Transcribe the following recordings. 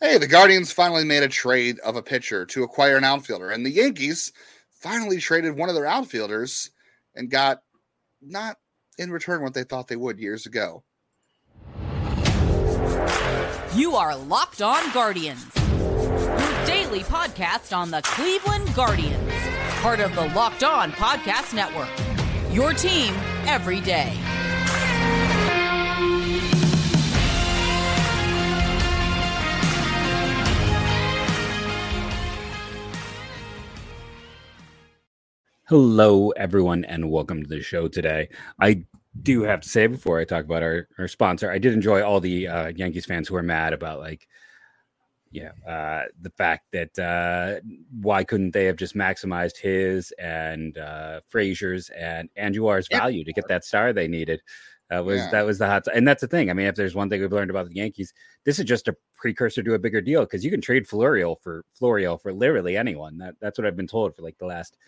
Hey, the Guardians finally made a trade of a pitcher to acquire an outfielder, and the Yankees finally traded one of their outfielders and got not in return what they thought they would years ago. You are Locked On Guardians, your daily podcast on the Cleveland Guardians, part of the Locked On Podcast Network. Your team every day. Hello, everyone, and welcome to the show today. I do have to say before I talk about our, our sponsor, I did enjoy all the uh, Yankees fans who are mad about like, yeah, uh, the fact that uh, why couldn't they have just maximized his and uh, Frazier's and Andujar's value to get that star they needed. That was yeah. that was the hot, and that's the thing. I mean, if there's one thing we've learned about the Yankees, this is just a precursor to a bigger deal because you can trade Florial for Florial for literally anyone. That that's what I've been told for like the last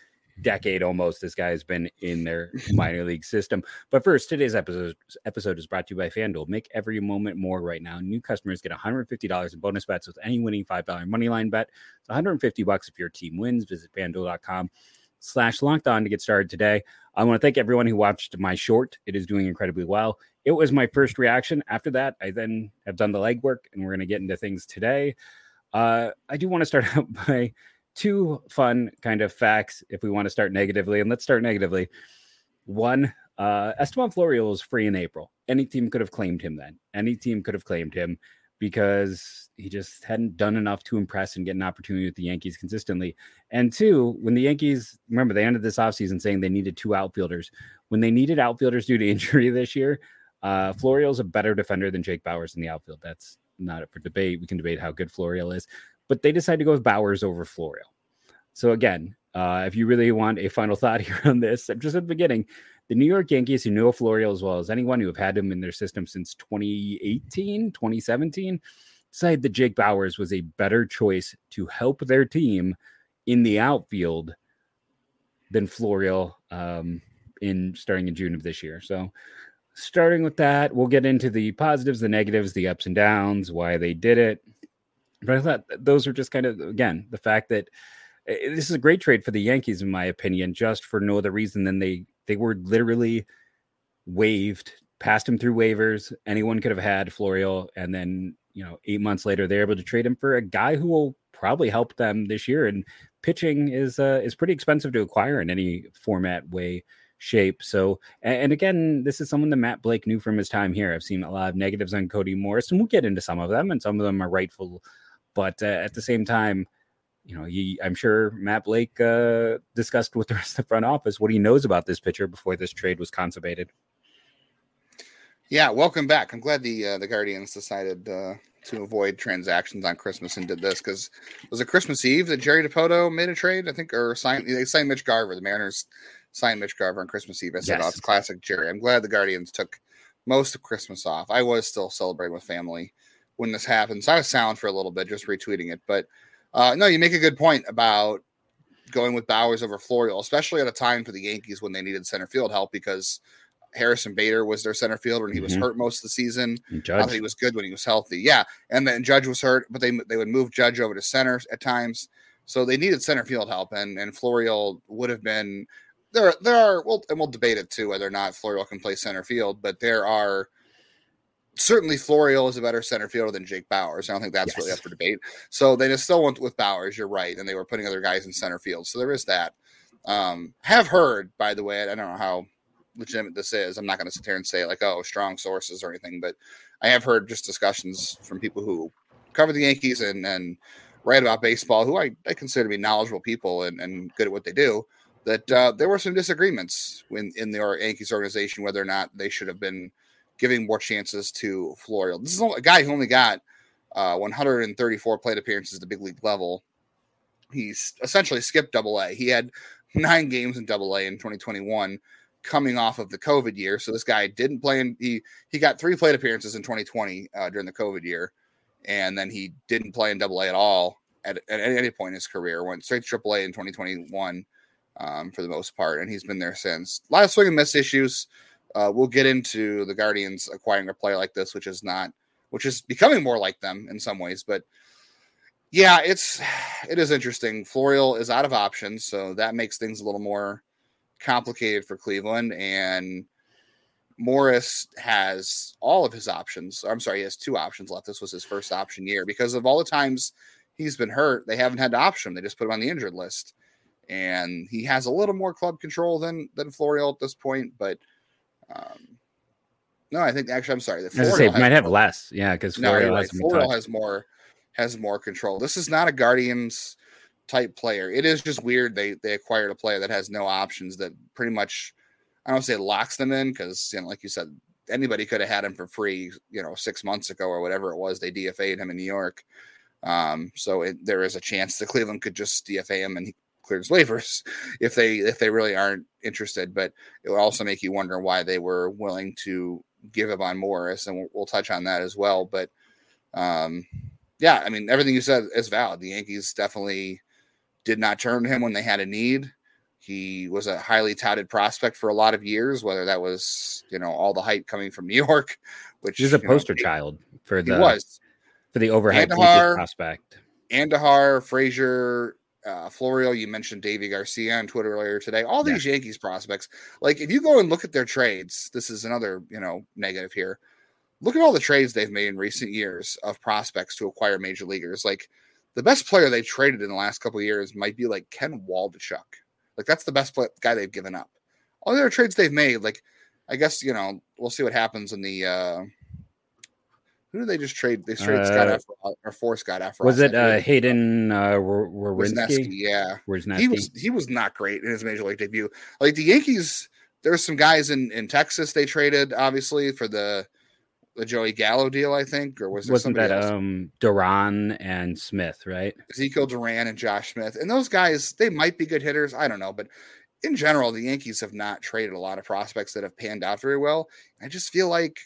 decade almost this guy has been in their minor league system. But first, today's episode episode is brought to you by FanDuel. Make every moment more right now. New customers get $150 in bonus bets with any winning $5 money line bet. It's 150 bucks if your team wins. Visit fanduel.com slash locked on to get started today. I want to thank everyone who watched my short. It is doing incredibly well. It was my first reaction. After that, I then have done the legwork and we're going to get into things today. Uh, I do want to start out by two fun kind of facts if we want to start negatively. And let's start negatively. One, uh, Estevan Florial was free in April. Any team could have claimed him then. Any team could have claimed him because he just hadn't done enough to impress and get an opportunity with the Yankees consistently. And two, when the Yankees, remember, they ended this offseason saying they needed two outfielders. When they needed outfielders due to injury this year, uh, Florial's a better defender than Jake Bauers in the outfield. That's not up for debate. We can debate how good Florial is but they decided to go with Bauers over Florial. So again, uh, if you really want a final thought here on this, just at the beginning, the New York Yankees, who know Florial as well as anyone who have had him in their system since 2018, 2017, decided that Jake Bauers was a better choice to help their team in the outfield than Florial um, in starting in June of this year. So starting with that, we'll get into the positives, the negatives, the ups and downs, why they did it, but I thought those are just kind of again the fact that eh, this is a great trade for the Yankees, in my opinion, just for no other reason than they they were literally waived, passed him through waivers. Anyone could have had Florial, and then you know eight months later they're able to trade him for a guy who will probably help them this year. And pitching is uh, is pretty expensive to acquire in any format way shape. So, and again, this is someone that Matt Blake knew from his time here. I've seen a lot of negatives on Cody Morris, and we'll get into some of them, and some of them are rightful but uh, at the same time, you know, he, I'm sure Matt Blake uh, discussed with the rest of the front office what he knows about this pitcher before this trade was consummated. Yeah, welcome back. I'm glad the uh, the Guardians decided uh, to avoid transactions on Christmas and did this because was it Christmas Eve that Jerry Dipoto made a trade? I think or signed they signed Mitch Garver. The Mariners signed Mitch Garver on Christmas Eve. I said, yes. "Oh, it's classic Jerry." I'm glad the Guardians took most of Christmas off. I was still celebrating with family when this happens. I was silent for a little bit, just retweeting it. But uh, no, you make a good point about going with Bauers over Florial, especially at a time for the Yankees when they needed center field help because Harrison Bader was their center fielder and he was mm-hmm. hurt most of the season. Judge. he was good when he was healthy. Yeah. And then Judge was hurt, but they they would move Judge over to center at times. So they needed center field help and and Florial would have been there there are well and we'll debate it too whether or not Florial can play center field, but there are certainly Florial is a better center fielder than Jake Bauers. I don't think that's yes. really up for debate. So they just still went with Bauers. You're right, and they were putting other guys in center field. So there is that. Um, have heard, by the way, I don't know how legitimate this is. I'm not going to sit here and say like, oh, strong sources or anything, but I have heard just discussions from people who cover the Yankees and and write about baseball, who I, I consider to be knowledgeable people and, and good at what they do. That uh, there were some disagreements in in the Yankees organization whether or not they should have been giving more chances to Florial. This is a guy who only got uh, 134 plate appearances at the big league level. He's essentially skipped double A. He had nine games in double A in 2021 coming off of the COVID year. So this guy didn't play in he he got three plate appearances in 2020 uh, during the COVID year, and then he didn't play in double A at all at, at any point in his career. Went straight to triple A in 2021 um, for the most part, and he's been there since. A lot of swing and miss issues. Uh, we'll get into the Guardians acquiring a player like this, which is not, which is becoming more like them in some ways. But Yeah, it's it is interesting. Florial is out of options, so that makes things a little more complicated for Cleveland. And Morris has all of his options. I'm sorry, he has two options left. This was his first option year because of all the times he's been hurt. They haven't had to option. They just put him on the injured list, and he has a little more club control than than Florial at this point. But um, no, I think actually, I'm sorry. The I say, might have less. Yeah, because no, Florial, right. Florial has more has more control. This is not a Guardians type player. It is just weird they they acquired a player that has no options that pretty much I don't say locks them in because you know, like you said, anybody could have had him for free, you know, six months ago or whatever it was. They DFA'd him in New York. Um, so it, there is a chance that Cleveland could just DFA him and he clears waivers if they if they really aren't interested. But it would also make you wonder why they were willing to give up on Morris, and we'll, we'll touch on that as well. But um, yeah, I mean everything you said is valid. The Yankees definitely did not turn to him when they had a need. He was a highly touted prospect for a lot of years, whether that was you know all the hype coming from New York, which he's a poster know, child for the was for the overhyped prospect. Andujar, Frazier, uh, Florial, you mentioned Deivi Garcia on Twitter earlier today. All these yeah. Yankees prospects, like if you go and look at their trades, this is another you know negative here. Look at all the trades they've made in recent years of prospects to acquire major leaguers. Like the best player they've traded in the last couple years might be like Ken Waldichuk. Like that's the best play, guy they've given up. All the other trades they've made, like I guess you know we'll see what happens in the. uh who did they just trade? They traded uh, Scott Effross, or for Scott Effross. Was it uh, Hayden uh, Wesneski? Yeah, He was he was not great in his major league debut. Like the Yankees, there's some guys in in Texas they traded obviously for the the Joey Gallo deal, I think, or was there wasn't that else? um Duran and Smith, right? Ezekiel Duran and Josh Smith, and those guys they might be good hitters. I don't know, but in general, the Yankees have not traded a lot of prospects that have panned out very well. I just feel like,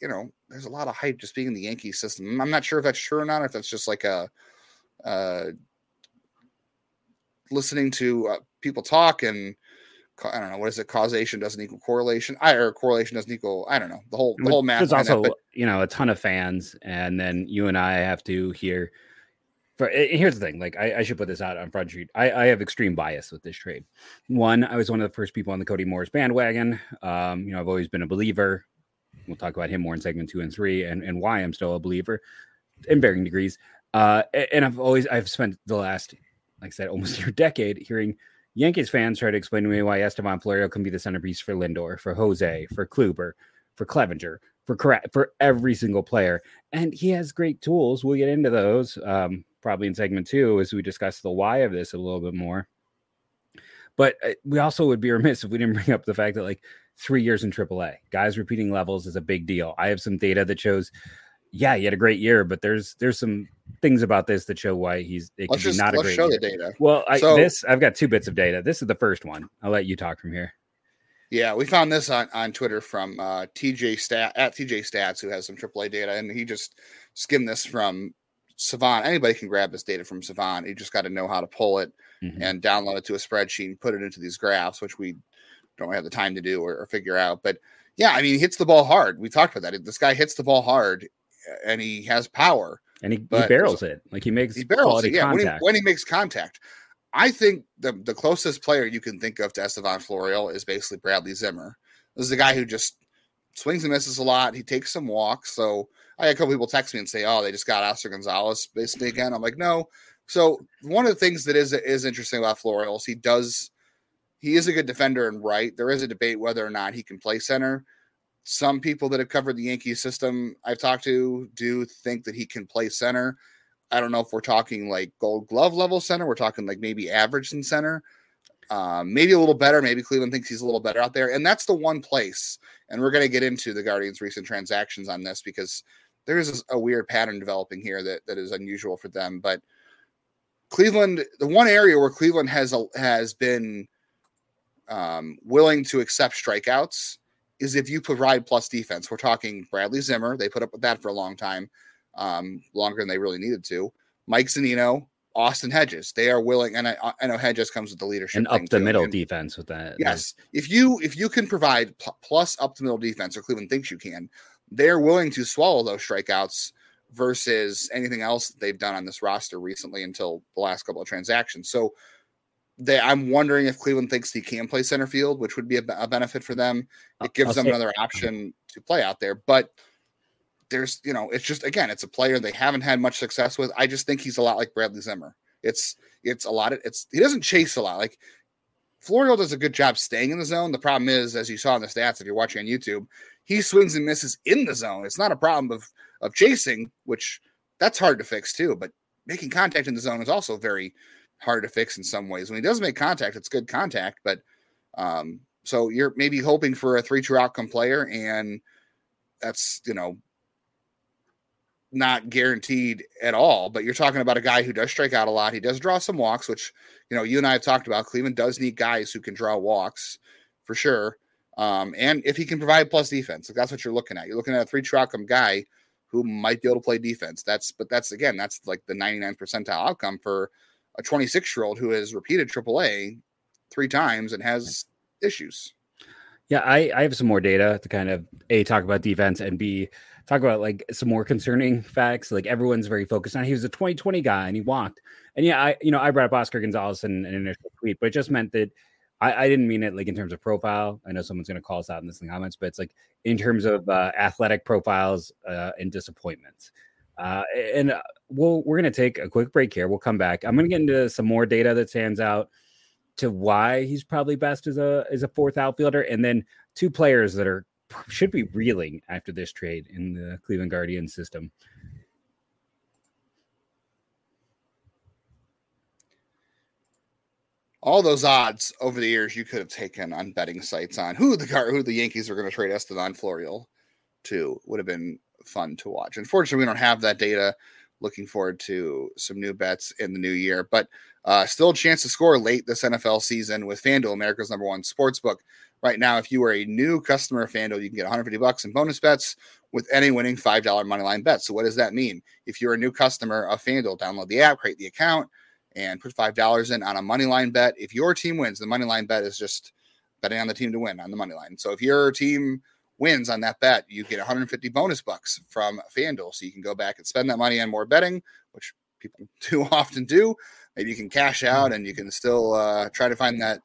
you know, there's a lot of hype just being in the Yankee system. I'm not sure if that's true or not. or If that's just like a, uh, listening to uh, people talk and I don't know what is it. Causation doesn't equal correlation. I or correlation doesn't equal. I don't know the whole the whole math. There's also that, but, you know a ton of fans, and then you and I have to hear. For here's the thing, like I, I should put this out on Front Street. I, I, have extreme bias with this trade. One, I was one of the first people on the Cody Morris bandwagon. Um, you know, I've always been a believer. We'll talk about him more in segment two and three, and and why I'm still a believer in varying degrees. Uh, and I've always I've spent the last, like I said, almost a decade hearing Yankees fans try to explain to me why Estevan Florial can be the centerpiece for Lindor, for Jose, for Kluber, for Clevinger, for for every single player, and he has great tools. We'll get into those um, probably in segment two as we discuss the why of this a little bit more. But uh, we also would be remiss if we didn't bring up the fact that like three years in AAA, guys repeating levels is a big deal. I have some data that shows yeah, he had a great year, but there's there's some things about this that show why he's it let's just, not a great show year. the data. Well, I, so, this I've got two bits of data. This is the first one. I'll let you talk from here. Yeah, we found this on, on Twitter from uh, TJ Stat at TJ Stats, who has some AAA data, and he just skimmed this from Savant. Anybody can grab this data from Savant. You just got to know how to pull it mm-hmm. and download it to a spreadsheet and put it into these graphs, which we don't have the time to do or, or figure out. But yeah, I mean, he hits the ball hard. We talked about that. This guy hits the ball hard and he has power. And he, he barrels it. Like he makes he barrels it. Yeah, when he, when he, makes contact. I think the, the closest player you can think of to Estevan Florial is basically Bradley Zimmer. This is a guy who just swings and misses a lot. He takes some walks. So I had a couple people text me and say, "Oh, they just got Oscar Gonzalez basically again." I'm like, no. So one of the things that is is interesting about Florial is he does he is a good defender and right. There is a debate whether or not he can play center some people that have covered the Yankee system I've talked to do think that he can play center. I don't know if we're talking like gold glove level center. We're talking like maybe average in center. Um, maybe a little better. Maybe Cleveland thinks he's a little better out there. And that's the one place. And we're going to get into the Guardians' recent transactions on this because there is a weird pattern developing here that, that is unusual for them. But Cleveland, the one area where Cleveland has has been um, willing to accept strikeouts is if you provide plus defense. We're talking Bradley Zimmer. They put up with that for a long time, um, longer than they really needed to. Mike Zunino, Austin Hedges. They are willing, and I, I know Hedges comes with the leadership and up the too. middle and, defense with that. Yes, if you if you can provide plus up the middle defense, or Cleveland thinks you can, they're willing to swallow those strikeouts versus anything else they've done on this roster recently until the last couple of transactions. So they, I'm wondering if Cleveland thinks he can play center field, which would be a, a benefit for them. It gives I'll them another option to play out there, but there's, you know, it's just again, it's a player they haven't had much success with. I just think he's a lot like Bradley Zimmer. It's it's a lot of it's he doesn't chase a lot. Like Florial does a good job staying in the zone. The problem is, as you saw in the stats, if you're watching on YouTube, he swings and misses in the zone. It's not a problem of of chasing, which that's hard to fix too. But making contact in the zone is also very hard to fix in some ways. When he does make contact, it's good contact, but um, so you're maybe hoping for a three true outcome player, and that's you know not guaranteed at all. But you're talking about a guy who does strike out a lot. He does draw some walks, which you know you and I have talked about. Cleveland does need guys who can draw walks for sure. Um, and if he can provide plus defense, like that's what you're looking at. You're looking at a three true outcome guy who might be able to play defense. That's but that's again that's like the 99 percentile outcome for a 26 year old who has repeated AAA three times and has issues. Yeah, I, I have some more data to kind of a talk about defense and b talk about like some more concerning facts. Like everyone's very focused on. He was a 2020 guy and he walked. And yeah, I you know I brought up Oscar Gonzalez in an initial tweet, but it just meant that I, I didn't mean it like in terms of profile. I know someone's going to call us out in this in the comments, but it's like in terms of uh, athletic profiles uh, and disappointments. Uh, and uh, we'll we're going to take a quick break here. We'll come back. I'm going to get into some more data that stands out to why he's probably best as a as a fourth outfielder, and then two players that are should be reeling after this trade in the Cleveland Guardians system. All those odds over the years you could have taken on betting sites on who the who the Yankees are going to trade Estevan Florial to would have been fun to watch. Unfortunately, we don't have that data. Looking forward to some new bets in the new year, but uh, still a chance to score late this NFL season with FanDuel, America's number one sports book. Right now, if you are a new customer of FanDuel, you can get 150 bucks in bonus bets with any winning $5 moneyline bet. So what does that mean? If you're a new customer of FanDuel, download the app, create the account, and put $5 in on a moneyline bet. If your team wins, the moneyline bet is just betting on the team to win on the money line. So if your team wins on that bet, you get 150 bonus bucks from FanDuel. So you can go back and spend that money on more betting, which people too often do. Maybe you can cash out and you can still uh, try to find that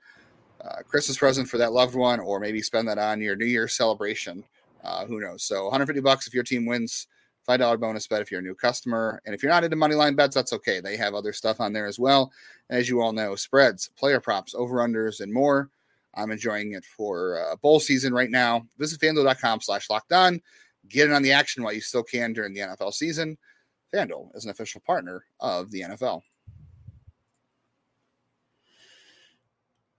uh, Christmas present for that loved one, or maybe spend that on your New Year's celebration. Uh, who knows? So 150 bucks if your team wins. Five dollar bonus bet if you're a new customer, and if you're not into money line bets, that's okay. They have other stuff on there as well. As you all know, spreads, player props, over unders, and more. I'm enjoying it for uh, bowl season right now. Visit fanduel.com slash locked on. Get in on the action while you still can during the NFL season. FanDuel is an official partner of the NFL.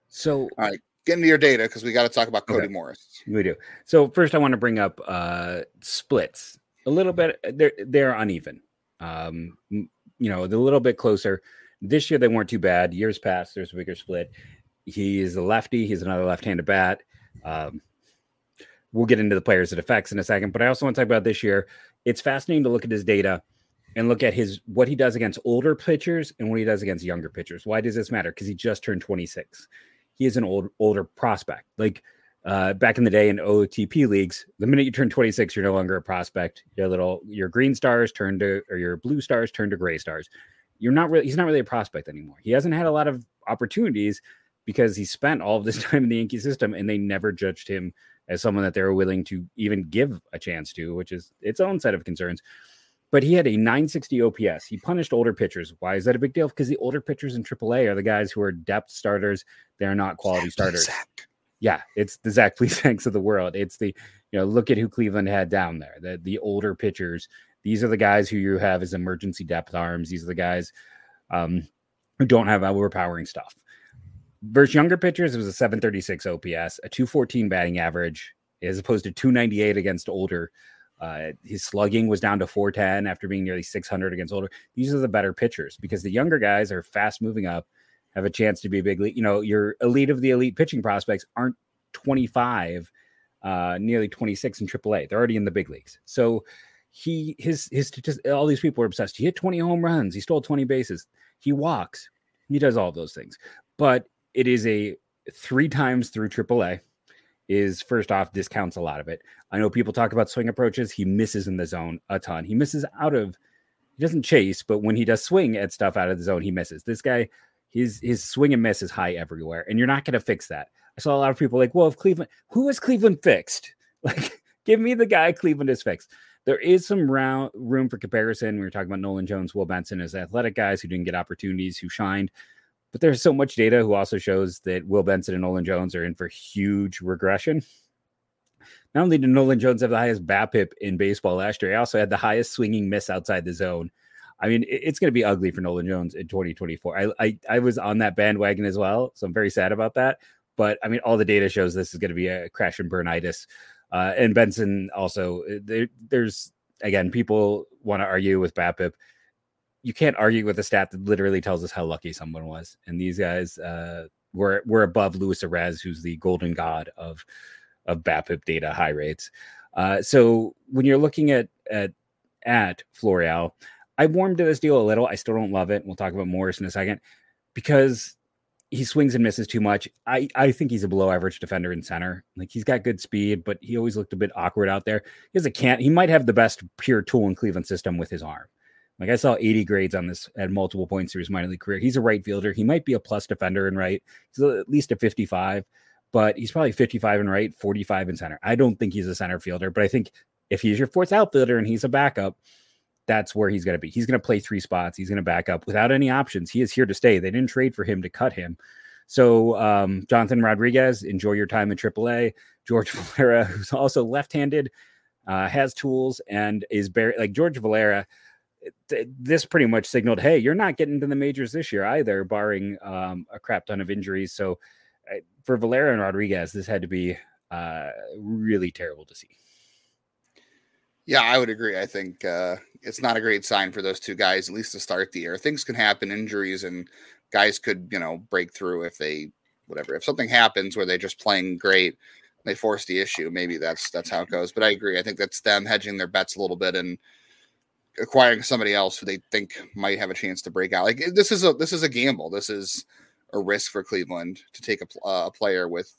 So, all right, get into your data because we got to talk about Cody okay. Morris. We do. So first, I want to bring up uh, splits a little bit. They're they're uneven. Um, you know, they're a little bit closer. This year they weren't too bad. Years past, there's a bigger split. He is a lefty. He's another left-handed bat. Um, we'll get into the players it affects in a second, but I also want to talk about this year. It's fascinating to look at his data and look at his what he does against older pitchers and what he does against younger pitchers. Why does this matter? Because he just turned 26. He is an old older prospect. Like uh, back in the day in OTP leagues, the minute you turn 26, you're no longer a prospect. Your little your green stars turn to or your blue stars turn to gray stars. You're not really he's not really a prospect anymore. He hasn't had a lot of opportunities because he spent all of this time in the Yankee system and they never judged him as someone that they were willing to even give a chance to, which is its own set of concerns. But he had a 960 OPS. He punished older pitchers. Why is that a big deal? Because the older pitchers in AAA are the guys who are depth starters. They're not quality Zach starters. Zach. Yeah, it's the Zach Plesac's of the world. It's the, you know, look at who Cleveland had down there. The the older pitchers. These are the guys who you have as emergency depth arms. These are the guys um, who don't have overpowering stuff. Versus younger pitchers, it was a 736 OPS, a 214 batting average, as opposed to 298 against older. Uh, his slugging was down to 410 after being nearly 600 against older. These are the better pitchers because the younger guys are fast moving up, have a chance to be a big league. You know, your elite of the elite pitching prospects aren't 25, uh, nearly 26 in AAA. They're already in the big leagues. So he, his, his, all these people are obsessed. He hit 20 home runs. He stole 20 bases. He walks. He does all those things. But it is a three times through AAA. is first off discounts a lot of it. I know people talk about swing approaches. He misses in the zone a ton. He misses out of. He doesn't chase, but when he does swing at stuff out of the zone, he misses. This guy, his his swing and miss is high everywhere, and you're not going to fix that. I saw a lot of people like, well, if Cleveland, who is Cleveland fixed? Like, give me the guy Cleveland is fixed. There is some round, room for comparison. We were talking about Nolan Jones, Will Benson as athletic guys who didn't get opportunities, who shined. But there's so much data who also shows that Will Benson and Nolan Jones are in for huge regression. Not only did Nolan Jones have the highest BABIP in baseball last year, he also had the highest swinging miss outside the zone. I mean, it's going to be ugly for Nolan Jones in 2024. I, I I was on that bandwagon as well, so I'm very sad about that. But I mean, all the data shows this is going to be a crash and burnitis. Uh, and Benson also, uh, there, there's again, people want to argue with BABIP you can't argue with a stat that literally tells us how lucky someone was. And these guys uh, were were above Luis Arraez, who's the golden god of of BABIP data high rates. Uh, so when you're looking at at at Florial, I warmed to this deal a little. I still don't love it. We'll talk about Morris in a second because he swings and misses too much. I, I think he's a below average defender in center. Like he's got good speed, but he always looked a bit awkward out there. He has a can't. He might have the best pure tool in Cleveland system with his arm. Like I saw 80 grades on this at multiple points through his minor league career. He's a right fielder. He might be a plus defender in right. He's at least a 55, but he's probably 55 in right, 45 in center. I don't think he's a center fielder, but I think if he's your fourth outfielder and he's a backup, that's where he's going to be. He's going to play three spots. He's going to back up without any options. He is here to stay. They didn't trade for him to cut him. So, um, Jonathan Rodriguez, enjoy your time in AAA. George Valera, who's also left-handed, uh, has tools and is very like George Valera this pretty much signaled, hey, you're not getting to the majors this year either, barring um, a crap ton of injuries. So for Valera and Rodriguez, this had to be uh, really terrible to see. Yeah, I would agree. I think uh, it's not a great sign for those two guys, at least to start the year. Things can happen, injuries, and guys could, you know, break through if they, whatever. If something happens where they're just playing great, they force the issue. Maybe that's that's how it goes. But I agree. I think that's them hedging their bets a little bit and acquiring somebody else who they think might have a chance to break out. Like this is a this is a gamble. This is a risk for Cleveland to take a, uh, a player with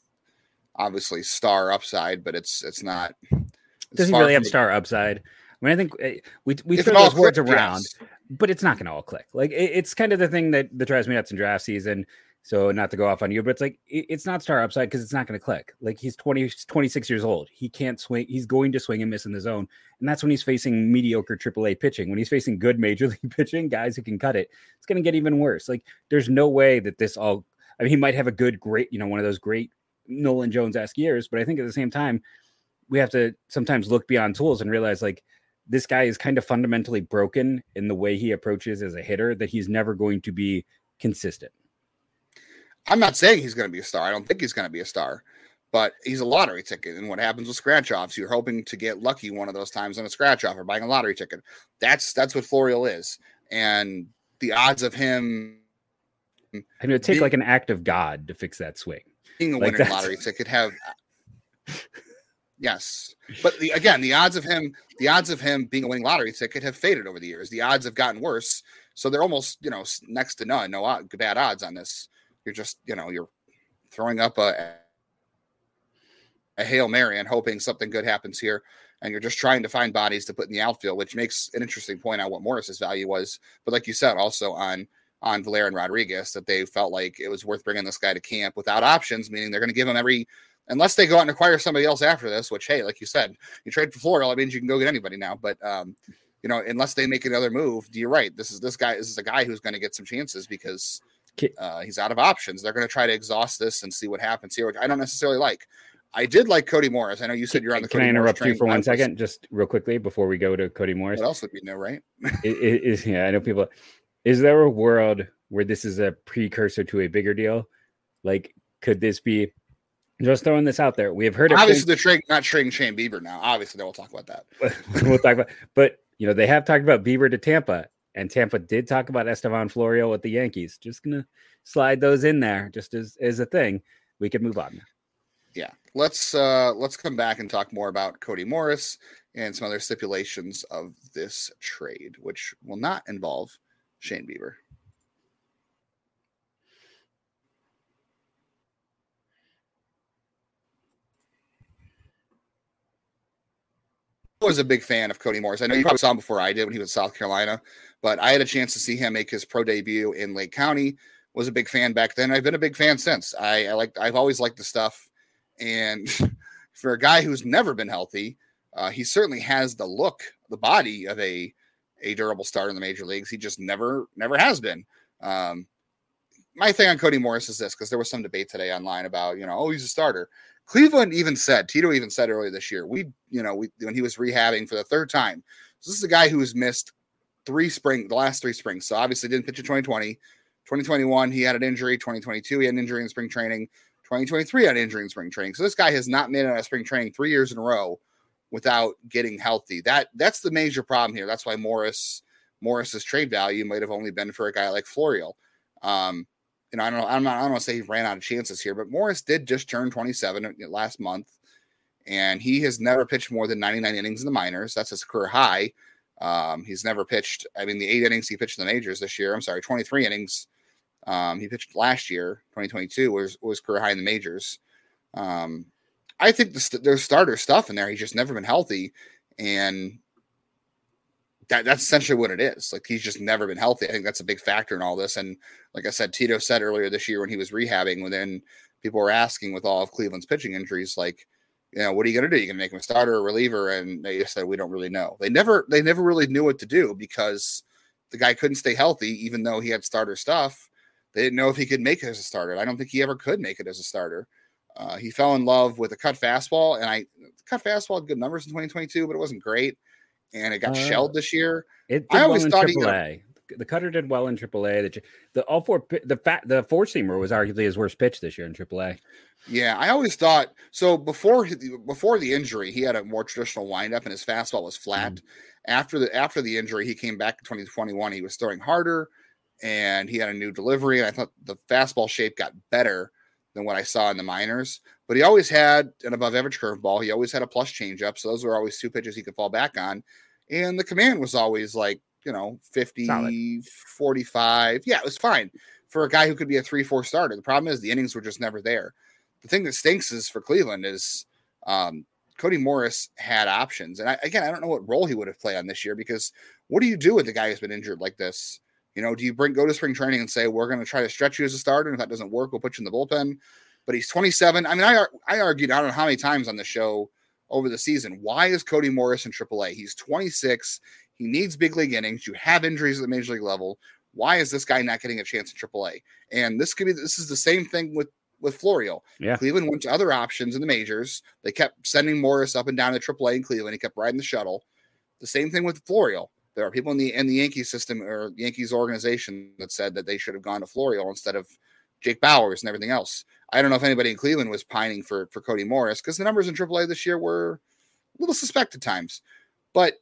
obviously star upside, but it's it's not. It's Doesn't really have star upside. I mean, I think eh, we we throw those words around, yes. but it's not going to all click. Like it, it's kind of the thing that that drives me nuts in draft season. So not to go off on you, but it's like it, it's not star upside because it's not going to click. Like he's 20, 26 years old. He can't swing. He's going to swing and miss in the zone, and that's when he's facing mediocre AAA pitching. When he's facing good major league pitching, guys who can cut it, it's going to get even worse. Like there's no way that this all. I mean, he might have a good, great, you know, one of those great Nolan Jones esque years, but I think at the same time, we have to sometimes look beyond tools and realize like this guy is kind of fundamentally broken in the way he approaches as a hitter that he's never going to be consistent. I'm not saying he's going to be a star. I don't think he's going to be a star, but he's a lottery ticket. And what happens with scratch offs? You're hoping to get lucky one of those times on a scratch off or buying a lottery ticket. That's that's what Florial is, and the odds of him. I mean, it would take being, like an act of God to fix that swing. Being a like winning lottery ticket have. Yes, but the, again, the odds of him, the odds of him being a winning lottery ticket have faded over the years. The odds have gotten worse, so they're almost, you know, next to none. No bad odds on this you're just, you know, you're throwing up a a hail mary and hoping something good happens here. And you're just trying to find bodies to put in the outfield, which makes an interesting point on what Morris's value was. But like you said, also on on Valera and Rodriguez, that they felt like it was worth bringing this guy to camp without options, meaning they're going to give him every unless they go out and acquire somebody else after this. Which hey, like you said, you trade for Florial, that means you can go get anybody now. But um, you know, unless they make another move, do you're right. This is this guy. This is a guy who's going to get some chances because uh, he's out of options. They're going to try to exhaust this and see what happens here, which I don't necessarily like. I did like Cody Morris. I know you said you're on the. Can Cody I interrupt you for one second, just real quickly before we go to Cody Morris? What else would be new, right? Is yeah, I know people. Is there a world where this is a precursor to a bigger deal? Like, could this be? Just throwing this out there. We have heard. Obviously, the trade not trading Shane Bieber now. Obviously, we'll talk about that. we'll talk about, but you know, they have talked about Bieber to Tampa, and Tampa did talk about Estevan Florial with the Yankees. Just gonna slide those in there, just as as a thing. We can move on. Yeah, let's uh let's come back and talk more about Cody Morris and some other stipulations of this trade, which will not involve Shane Bieber. Was a big fan of Cody Morris. I know you probably saw him before I did when he was in South Carolina, but I had a chance to see him make his pro debut in Lake County. Was a big fan back then. I've been a big fan since. I, I like. I've always liked the stuff, and for a guy who's never been healthy, uh, he certainly has the look, the body of a a durable starter in the major leagues. He just never never has been. Um, my thing on Cody Morris is this because there was some debate today online about you know oh he's a starter. Cleveland even said Tito even said earlier this year we you know we when he was rehabbing for the third time. So this is a guy who has missed three spring the last three springs. So obviously didn't pitch in 2020. 2021 he had an injury. 2022 he had an injury in spring training. 2023 had an injury in spring training. So this guy has not made it out of spring training three years in a row without getting healthy. That that's the major problem here. That's why Morris Morris's trade value might have only been for a guy like Florial. Um, you know, I don't know. I'm not. I don't want to say he ran out of chances here, but Morris did just turn 27 last month, and he has never pitched more than 99 innings in the minors. That's his career high. Um, he's never pitched. I mean, the eight innings he pitched in the majors this year. I'm sorry, 23 innings. Um, he pitched last year, 2022, was was career high in the majors. Um, I think the, there's starter stuff in there. He's just never been healthy, and that, that's essentially what it is. Like he's just never been healthy. I think that's a big factor in all this. And like I said, Tito said earlier this year when he was rehabbing, when then people were asking with all of Cleveland's pitching injuries, like, you know, what are you going to do? You going to make him a starter or reliever? And they said we don't really know. They never they never really knew what to do because the guy couldn't stay healthy, even though he had starter stuff. They didn't know if he could make it as a starter. I don't think he ever could make it as a starter. Uh, he fell in love with a cut fastball, and I cut fastball had good numbers in 2022, but it wasn't great and it got uh, shelled this year. It I always well thought AAA. he. The cutter did well in AAA. The, the all four the fat the four seamer was arguably his worst pitch this year in AAA. Yeah, I always thought so. Before before the injury, he had a more traditional windup, and his fastball was flat. Mm. After the after the injury, he came back in 2021. He was throwing harder, and he had a new delivery. And I thought the fastball shape got better than what I saw in the minors. But he always had an above average curveball. He always had a plus changeup. So those were always two pitches he could fall back on. And the command was always like you know 50 Solid. 45 yeah it was fine for a guy who could be a 3-4 starter. The problem is the innings were just never there. The thing that stinks is for cleveland is um, cody morris had options. And I, again i don't know what role he would have played on this year because what do you do with the guy who's been injured like this? You know do you bring go to spring training and say we're going to try to stretch you as a starter. And if that doesn't work we'll put you in the bullpen but he's 27 i mean i i argued i don't know how many times on the show over the season. Why is Cody Morris in AAA? He's 26. He needs big league innings. You have injuries at the major league level. Why is this guy not getting a chance in AAA? And this could be this is the same thing with with Florial. Yeah. Cleveland went to other options in the majors. They kept sending Morris up and down to AAA in Cleveland. He kept riding the shuttle. The same thing with Florial. There are people in the in the Yankees system or Yankees organization that said that they should have gone to Florial instead of Jake Bauers and everything else. I don't know if anybody in Cleveland was pining for for Cody Morris because the numbers in AAA this year were a little suspect at times, but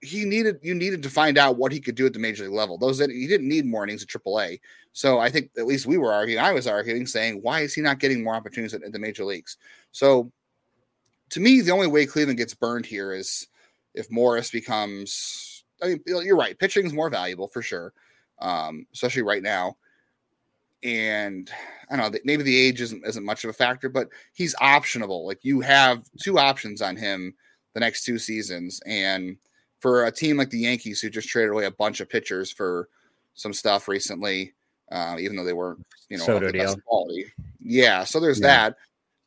he needed you needed to find out what he could do at the major league level. Those that he didn't need mornings at AAA. So I think at least we were arguing. I was arguing, saying why is he not getting more opportunities at, at the major leagues? So to me, the only way Cleveland gets burned here is if Morris becomes. I mean, you're right. Pitching is more valuable for sure, um, especially right now and I don't know, maybe the age isn't isn't much of a factor, but he's optionable. Like you have two options on him the next two seasons, and for a team like the Yankees who just traded away a bunch of pitchers for some stuff recently, uh, even though they weren't, you know, the best quality. Yeah, so there's yeah. that.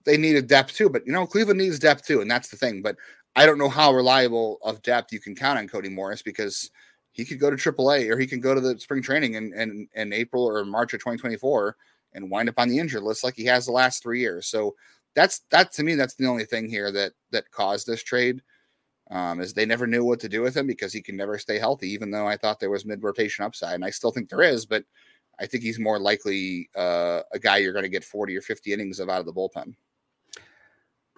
They needed depth too, but you know, Cleveland needs depth too, and that's the thing. But I don't know how reliable of depth you can count on Cody Morris because he could go to AAA or he can go to the spring training in, in, in April or March of 2024 and wind up on the injured list like he has the last three years. So that's that to me, that's the only thing here that that caused this trade. Um, is they never knew what to do with him because he can never stay healthy, even though I thought there was mid rotation upside, and I still think there is, but I think he's more likely uh, a guy you're going to get 40 or 50 innings of out of the bullpen.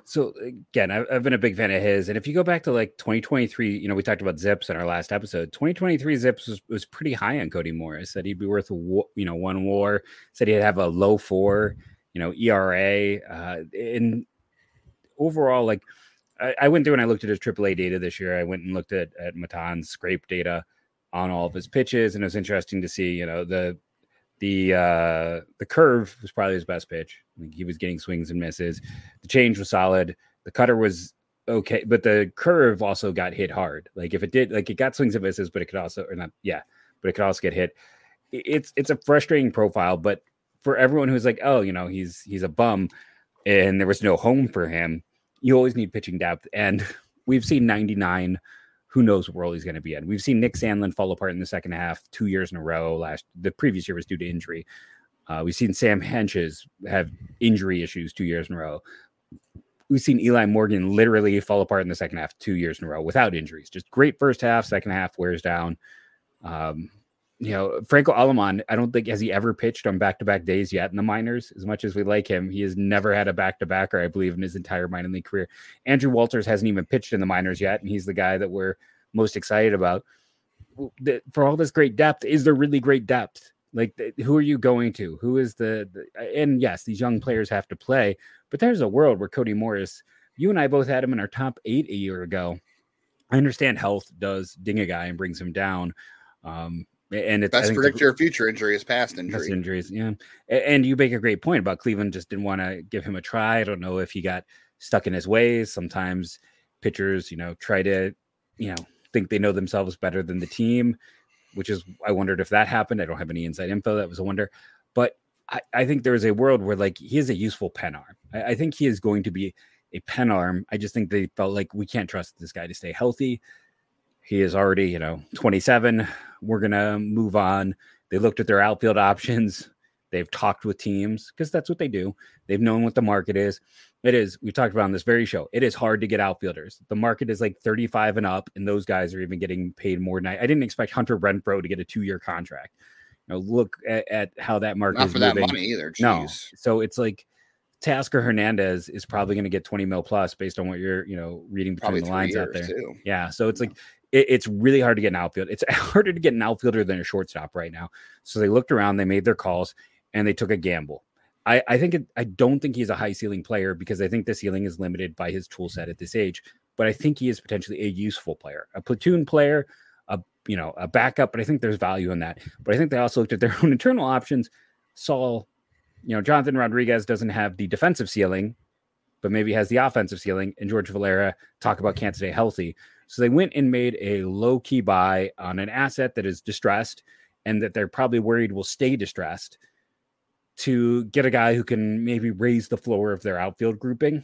So again, I've been a big fan of his, and if you go back to like 2023, you know, we talked about ZiPS in our last episode. 2023 ZiPS was, was pretty high on Cody Morris. Said he'd be worth you know one WAR. Said he'd have a low four, you know, ERA. Uh, and overall, like I, I, went through and I looked at his AAA data this year. I went and looked at at Matan's scrape data on all of his pitches, and it was interesting to see, you know, the the uh, the curve was probably his best pitch. Like he was getting swings and misses. The change was solid. The cutter was okay, but the curve also got hit hard. Like if it did, like it got swings and misses, but it could also, or not, yeah, but it could also get hit. It's it's a frustrating profile, but for everyone who's like, oh, you know, he's he's a bum, and there was no home for him. You always need pitching depth, and we've seen 99. Who knows what role he's going to be in? We've seen Nick Sandlin fall apart in the second half two years in a row. Last the previous year was due to injury. Uh, we've seen Sam Hentges have injury issues two years in a row. We've seen Eli Morgan literally fall apart in the second half two years in a row without injuries. Just great first half, second half wears down. Um, you know, Franco Aleman, I don't think has he ever pitched on back to back days yet in the minors. As much as we like him, he has never had a back to backer, I believe, in his entire minor league career. Andrew Walters hasn't even pitched in the minors yet, and he's the guy that we're most excited about. For all this great depth, is there really great depth? Like, who are you going to? Who is the, the, and yes, these young players have to play, but there's a world where Cody Morris, you and I both had him in our top eight a year ago. I understand health does ding a guy and brings him down. Um, and it's best predictor of future injury is past injury. Injuries, yeah. And you make a great point about Cleveland just didn't want to give him a try. I don't know if he got stuck in his ways. Sometimes pitchers, you know, try to, you know, think they know themselves better than the team which is I wondered if that happened. I don't have any inside info. That was a wonder, but I, I think there is a world where like he is a useful pen arm. I, I, think he is going to be a pen arm. I just think they felt like we can't trust this guy to stay healthy. He is already, you know, 27. We're gonna move on. They looked at their outfield options. They've talked with teams because that's what they do. They've known what the market is. It is, we talked about on this very show, it is hard to get outfielders. The market is like 35 and up, and those guys are even getting paid more than I, I didn't expect Hunter Renfroe to get a two year contract. You know, look at, at, how that market is. Not for moving. that money either. Jeez. No. So it's like Teoscar Hernandez is probably going to get 20 mil plus based on what you're, you know, reading between probably the lines out there. Too. Yeah. So it's like, it, it's really hard to get an outfield. It's harder to get an outfielder than a shortstop right now. So they looked around, they made their calls, and they took a gamble. I, I think it, I don't think he's a high ceiling player because I think the ceiling is limited by his tool set at this age. But I think he is potentially a useful player, a platoon player, a you know a backup. But I think there's value in that. But I think they also looked at their own internal options. Saw, you know, Jonathan Rodriguez doesn't have the defensive ceiling, but maybe has the offensive ceiling. And George Valera talk about can't stay healthy. So they went and made a low key buy on an asset that is distressed and that they're probably worried will stay distressed to get a guy who can maybe raise the floor of their outfield grouping.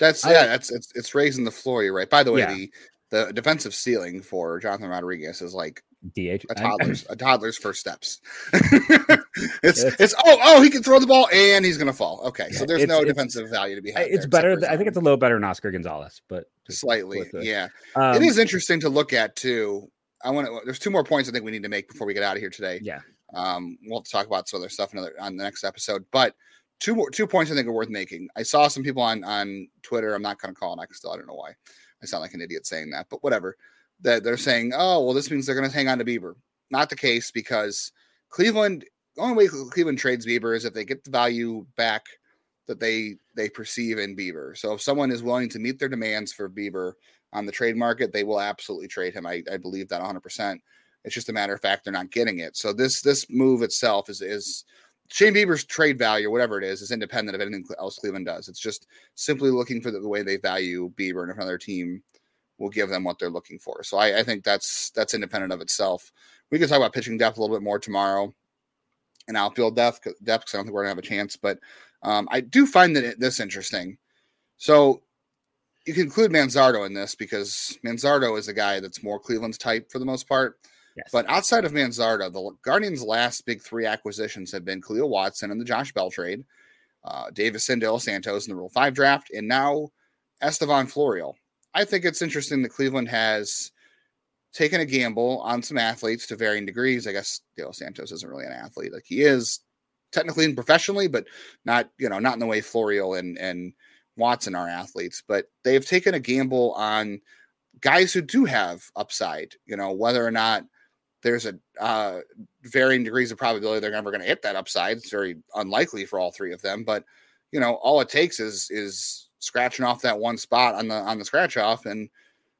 That's I, yeah, that's it's it's raising the floor. You're right. By the way, yeah. the the defensive ceiling for Jonathan Rodriguez is like DH a toddler's a toddler's first steps. it's, it's, it's oh oh he can throw the ball and he's gonna fall. Okay, so there's no defensive value to be had. It's better. I think it's a little better than Oscar Gonzalez, but slightly. Yeah, um, it is interesting to look at too. I want to. There's two more points I think we need to make before we get out of here today. Yeah. Um, we'll talk about some other stuff another on the next episode. But two more two points I think are worth making. I saw some people on on Twitter. I'm not going to call it. I still I don't know why. I sound like an idiot saying that, but whatever. That they're saying, oh well, this means they're going to hang on to Bieber. Not the case because Cleveland. The only way Cleveland trades Bieber is if they get the value back that they they perceive in Bieber. So if someone is willing to meet their demands for Bieber on the trade market, they will absolutely trade him. I, I believe that 100. percent it's just a matter of fact they're not getting it. So this this move itself is is Shane Bieber's trade value, whatever it is, is independent of anything else Cleveland does. It's just simply looking for the, the way they value Bieber, and if another team will give them what they're looking for. So I, I think that's that's independent of itself. We can talk about pitching depth a little bit more tomorrow, and outfield depth depth because I don't think we're gonna have a chance. But um, I do find that it, this interesting. So you can include Manzardo in this because Manzardo is a guy that's more Cleveland's type for the most part. Yes. But outside of Manzardo, the Guardians' last big three acquisitions have been Khalil Watson and the Josh Bell trade, uh, Davis and Santos in the Rule 5 draft, and now Estevan Florial. I think it's interesting that Cleveland has taken a gamble on some athletes to varying degrees. I guess Dale Santos isn't really an athlete. Like he is technically and professionally, but not, you know, not in the way Florial and, and Watson are athletes. But they've taken a gamble on guys who do have upside, you know, whether or not – there's a uh, varying degrees of probability they're never going to hit that upside. It's very unlikely for all three of them, but you know, all it takes is is scratching off that one spot on the on the scratch off, and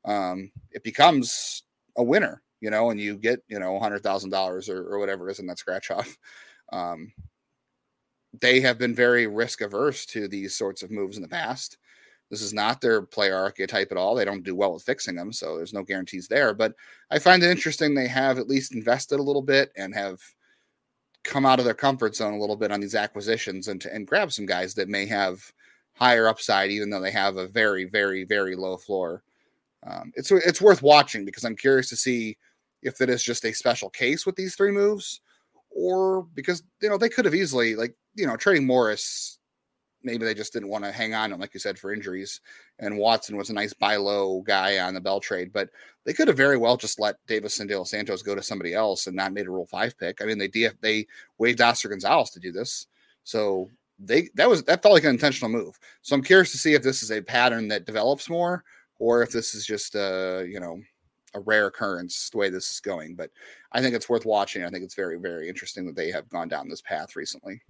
um, it becomes a winner. You know, and you get you know hundred thousand dollars or whatever it is in that scratch off. Um, they have been very risk averse to these sorts of moves in the past. This is not their player archetype at all. They don't do well with fixing them, so there's no guarantees there. But I find it interesting they have at least invested a little bit and have come out of their comfort zone a little bit on these acquisitions and to, and grab some guys that may have higher upside, even though they have a very, very, very low floor. Um, it's it's worth watching because I'm curious to see if it is just a special case with these three moves, or because you know they could have easily like you know trading Morris maybe they just didn't want to hang on him, like you said, for injuries. And Watson was a nice buy low guy on the Bell trade, but they could have very well just let Deyvison De Los Santos go to somebody else and not made a Rule Five pick. I mean, they DF they waived Oscar Gonzalez to do this, so they that was that felt like an intentional move. So I'm curious to see if this is a pattern that develops more, or if this is just a you know a rare occurrence the way this is going. But I think it's worth watching. I think it's very very interesting that they have gone down this path recently.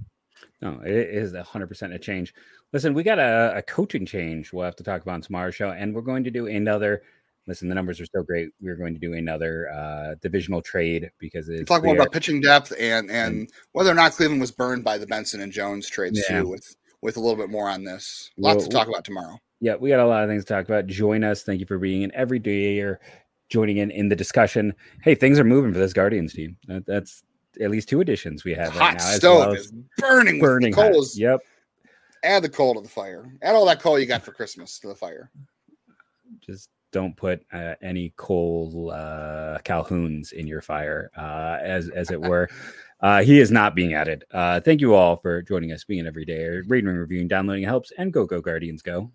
No, it is a hundred percent a change. Listen, we got a, a, coaching change we'll have to talk about tomorrow's show, and we're going to do another. Listen, the numbers are so great. We're going to do another uh, divisional trade because it's talk more about pitching depth and and whether or not Cleveland was burned by the Benson and Jones trades yeah. too. With with a little bit more on this, lots well, to talk about tomorrow. Yeah, we got a lot of things to talk about. Join us. Thank you for being in every day or joining in in the discussion. Hey, things are moving for this Guardians team. That, that's at least two additions we have right hot now. Stove well is burning. Burning coals. Yep. Add the coal to the fire. Add all that coal you got for Christmas to the fire. Just don't put uh, any Kole uh, Calhouns in your fire, uh, as as it were. Uh, he is not being added. Uh, thank you all for joining us, being every day, reading, reviewing, downloading helps, and go go Guardians go.